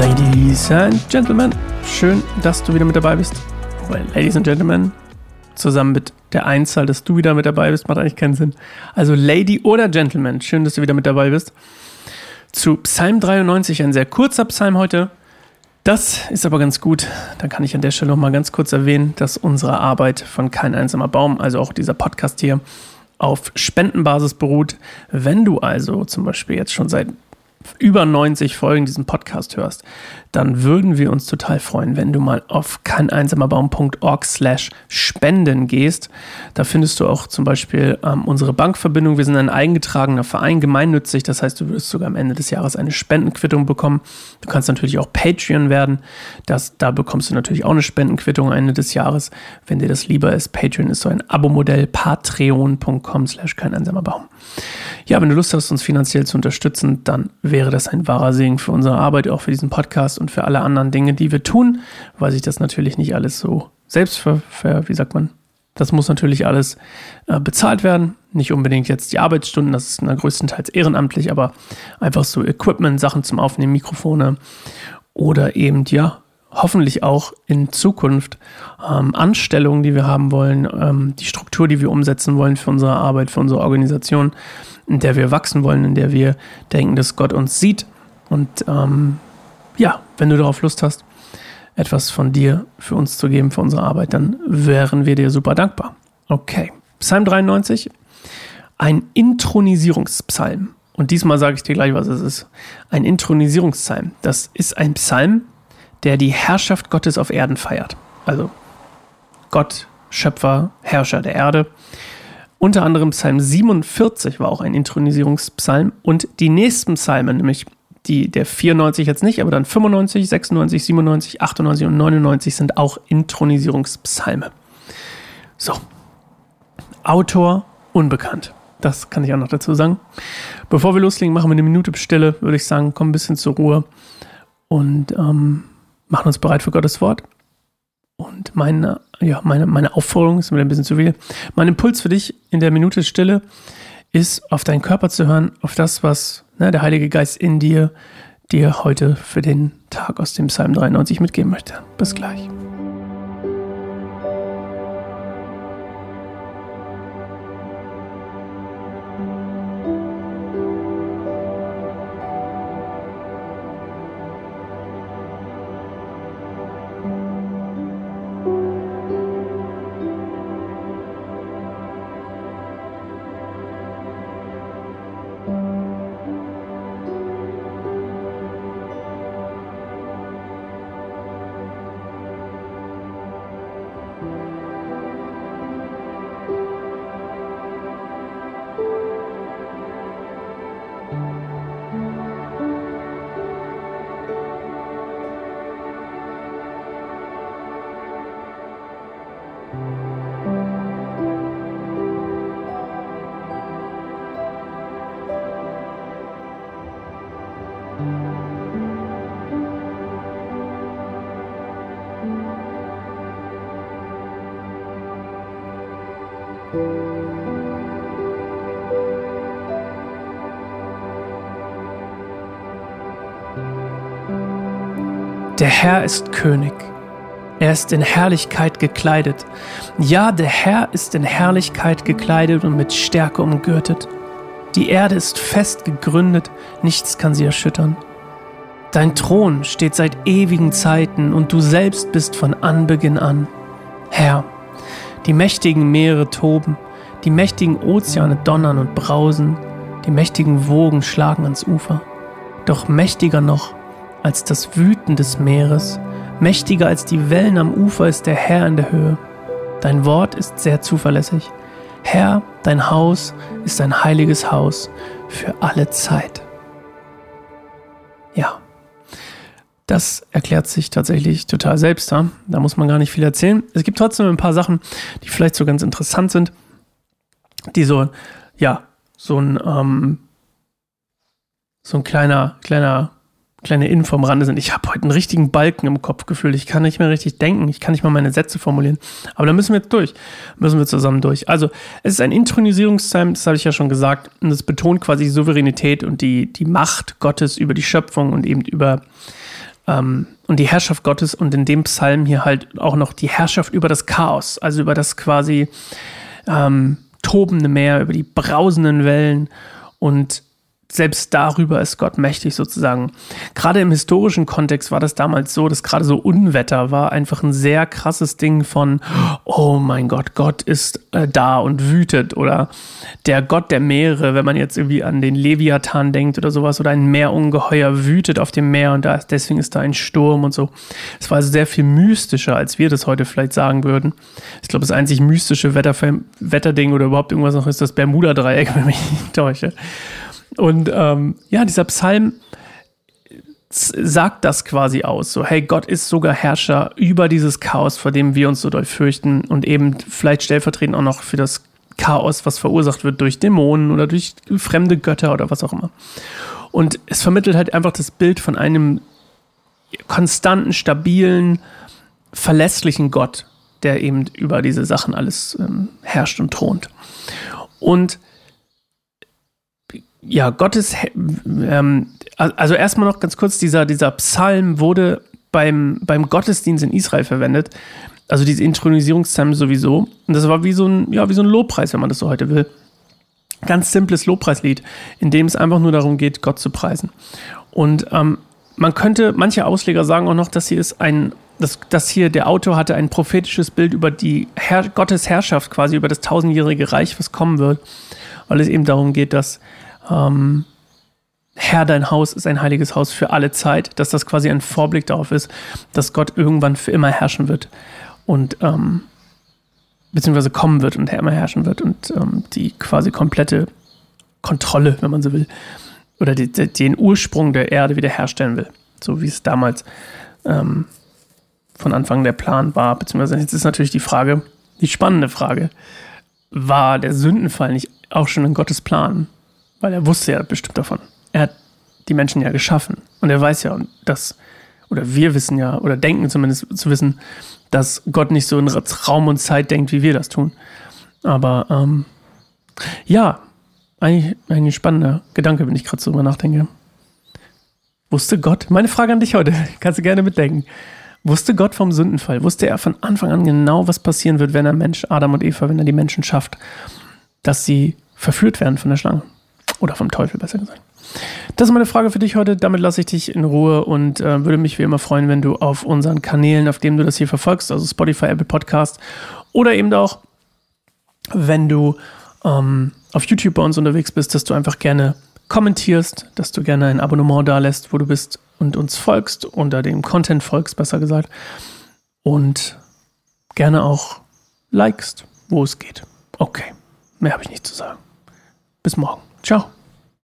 Ladies and Gentlemen, schön, dass du wieder mit dabei bist. Well, Ladies and Gentlemen, zusammen mit der Einzahl, dass du wieder mit dabei bist, macht eigentlich keinen Sinn. Also Lady oder Gentleman, schön, dass du wieder mit dabei bist. Zu Psalm 93, ein sehr kurzer Psalm heute. Das ist aber ganz gut. Dann kann ich an der Stelle noch mal ganz kurz erwähnen, dass unsere Arbeit von Kein einsamer Baum, also auch dieser Podcast hier, auf Spendenbasis beruht. Wenn du also zum Beispiel jetzt schon seit über 90 Folgen diesen Podcast hörst, dann würden wir uns total freuen, wenn du mal auf keineinsamerbaum.org slash spenden gehst. Da findest du auch zum Beispiel ähm, unsere Bankverbindung. Wir sind ein eingetragener Verein, gemeinnützig. Das heißt, du wirst sogar am Ende des Jahres eine Spendenquittung bekommen. Du kannst natürlich auch Patreon werden. Das, da bekommst du natürlich auch eine Spendenquittung Ende des Jahres. Wenn dir das lieber ist, Patreon ist so ein Abo-Modell, patreon.com slash keineinsamerbaum. Ja, wenn du Lust hast, uns finanziell zu unterstützen, dann wäre das ein wahrer Segen für unsere Arbeit, auch für diesen Podcast und für alle anderen Dinge, die wir tun, weil sich das natürlich nicht alles so selbst ver, ver wie sagt man, das muss natürlich alles äh, bezahlt werden. Nicht unbedingt jetzt die Arbeitsstunden, das ist größtenteils ehrenamtlich, aber einfach so Equipment, Sachen zum Aufnehmen, Mikrofone oder eben, ja, hoffentlich auch in Zukunft ähm, Anstellungen, die wir haben wollen, ähm, die Struktur, die wir umsetzen wollen für unsere Arbeit, für unsere Organisation, in der wir wachsen wollen, in der wir denken, dass Gott uns sieht. Und ähm, ja, wenn du darauf Lust hast, etwas von dir für uns zu geben, für unsere Arbeit, dann wären wir dir super dankbar. Okay, Psalm 93, ein Intronisierungspsalm. Und diesmal sage ich dir gleich, was es ist. Ein Intronisierungspsalm. Das ist ein Psalm, der die Herrschaft Gottes auf Erden feiert. Also Gott, Schöpfer, Herrscher der Erde. Unter anderem Psalm 47 war auch ein Intronisierungspsalm und die nächsten Psalmen, nämlich die, der 94 jetzt nicht, aber dann 95, 96, 97, 98 und 99 sind auch Intronisierungspsalme. So. Autor unbekannt. Das kann ich auch noch dazu sagen. Bevor wir loslegen, machen wir eine Minute Stille, würde ich sagen, komm ein bisschen zur Ruhe und ähm, machen uns bereit für Gottes Wort. Und meine, ja, meine, meine Aufforderung ist mir ein bisschen zu viel. Mein Impuls für dich in der Minute Stille ist, auf deinen Körper zu hören, auf das, was ne, der Heilige Geist in dir dir heute für den Tag aus dem Psalm 93 mitgeben möchte. Bis gleich. Der Herr ist König. Er ist in Herrlichkeit gekleidet. Ja, der Herr ist in Herrlichkeit gekleidet und mit Stärke umgürtet. Die Erde ist fest gegründet, nichts kann sie erschüttern. Dein Thron steht seit ewigen Zeiten und du selbst bist von Anbeginn an. Herr, die mächtigen Meere toben, die mächtigen Ozeane donnern und brausen, die mächtigen Wogen schlagen ans Ufer. Doch mächtiger noch als das Wüten des Meeres, mächtiger als die Wellen am Ufer ist der Herr in der Höhe. Dein Wort ist sehr zuverlässig. Herr, dein Haus ist ein heiliges Haus für alle Zeit. Ja, das erklärt sich tatsächlich total selbst. Da muss man gar nicht viel erzählen. Es gibt trotzdem ein paar Sachen, die vielleicht so ganz interessant sind, die so, ja, so ein, ähm, so ein kleiner, kleiner kleine Info am Rande sind. Ich habe heute einen richtigen Balken im Kopf gefühlt. Ich kann nicht mehr richtig denken. Ich kann nicht mal meine Sätze formulieren. Aber da müssen wir jetzt durch. Müssen wir zusammen durch. Also, es ist ein Intronisierungszeit, das habe ich ja schon gesagt. Und es betont quasi die Souveränität und die, die Macht Gottes über die Schöpfung und eben über ähm, und die Herrschaft Gottes und in dem Psalm hier halt auch noch die Herrschaft über das Chaos, also über das quasi ähm, tobende Meer, über die brausenden Wellen und selbst darüber ist Gott mächtig sozusagen. Gerade im historischen Kontext war das damals so, dass gerade so Unwetter war einfach ein sehr krasses Ding von, oh mein Gott, Gott ist äh, da und wütet oder der Gott der Meere, wenn man jetzt irgendwie an den Leviathan denkt oder sowas oder ein Meerungeheuer wütet auf dem Meer und da deswegen ist da ein Sturm und so. Es war also sehr viel mystischer, als wir das heute vielleicht sagen würden. Ich glaube, das einzig mystische Wetter, Wetterding oder überhaupt irgendwas noch ist das Bermuda-Dreieck, wenn ich mich nicht täusche. Und ähm, ja, dieser Psalm sagt das quasi aus. So, hey, Gott ist sogar Herrscher über dieses Chaos, vor dem wir uns so doll fürchten und eben vielleicht stellvertretend auch noch für das Chaos, was verursacht wird durch Dämonen oder durch fremde Götter oder was auch immer. Und es vermittelt halt einfach das Bild von einem konstanten, stabilen, verlässlichen Gott, der eben über diese Sachen alles ähm, herrscht und thront. Und ja, Gottes, ähm, also erstmal noch ganz kurz, dieser, dieser Psalm wurde beim, beim Gottesdienst in Israel verwendet. Also diese Intronisierungspsalm sowieso. Und das war wie so ein, ja, wie so ein Lobpreis, wenn man das so heute will. Ganz simples Lobpreislied, in dem es einfach nur darum geht, Gott zu preisen. Und ähm, man könnte, manche Ausleger sagen auch noch, dass hier ist ein, dass, dass hier der Autor hatte ein prophetisches Bild über die Herr, Gottes quasi über das tausendjährige Reich, was kommen wird, weil es eben darum geht, dass ähm, Herr, dein Haus ist ein heiliges Haus für alle Zeit, dass das quasi ein Vorblick darauf ist, dass Gott irgendwann für immer herrschen wird und ähm, beziehungsweise kommen wird und immer herrschen wird und ähm, die quasi komplette Kontrolle, wenn man so will, oder die, die, den Ursprung der Erde wiederherstellen will, so wie es damals ähm, von Anfang der Plan war, beziehungsweise jetzt ist natürlich die Frage, die spannende Frage, war der Sündenfall nicht auch schon in Gottes Plan? Weil er wusste ja bestimmt davon. Er hat die Menschen ja geschaffen. Und er weiß ja, dass, oder wir wissen ja, oder denken zumindest zu wissen, dass Gott nicht so in Raum und Zeit denkt, wie wir das tun. Aber ähm, ja, eigentlich, ein spannender Gedanke, wenn ich gerade so drüber nachdenke. Wusste Gott, meine Frage an dich heute, kannst du gerne mitdenken. Wusste Gott vom Sündenfall? Wusste er von Anfang an genau, was passieren wird, wenn er Mensch, Adam und Eva, wenn er die Menschen schafft, dass sie verführt werden von der Schlange? Oder vom Teufel, besser gesagt. Das ist meine Frage für dich heute. Damit lasse ich dich in Ruhe und äh, würde mich wie immer freuen, wenn du auf unseren Kanälen, auf denen du das hier verfolgst, also Spotify, Apple Podcast oder eben auch, wenn du ähm, auf YouTube bei uns unterwegs bist, dass du einfach gerne kommentierst, dass du gerne ein Abonnement da lässt, wo du bist und uns folgst, unter dem Content folgst, besser gesagt. Und gerne auch likest, wo es geht. Okay, mehr habe ich nicht zu sagen. Bis morgen. Ciao.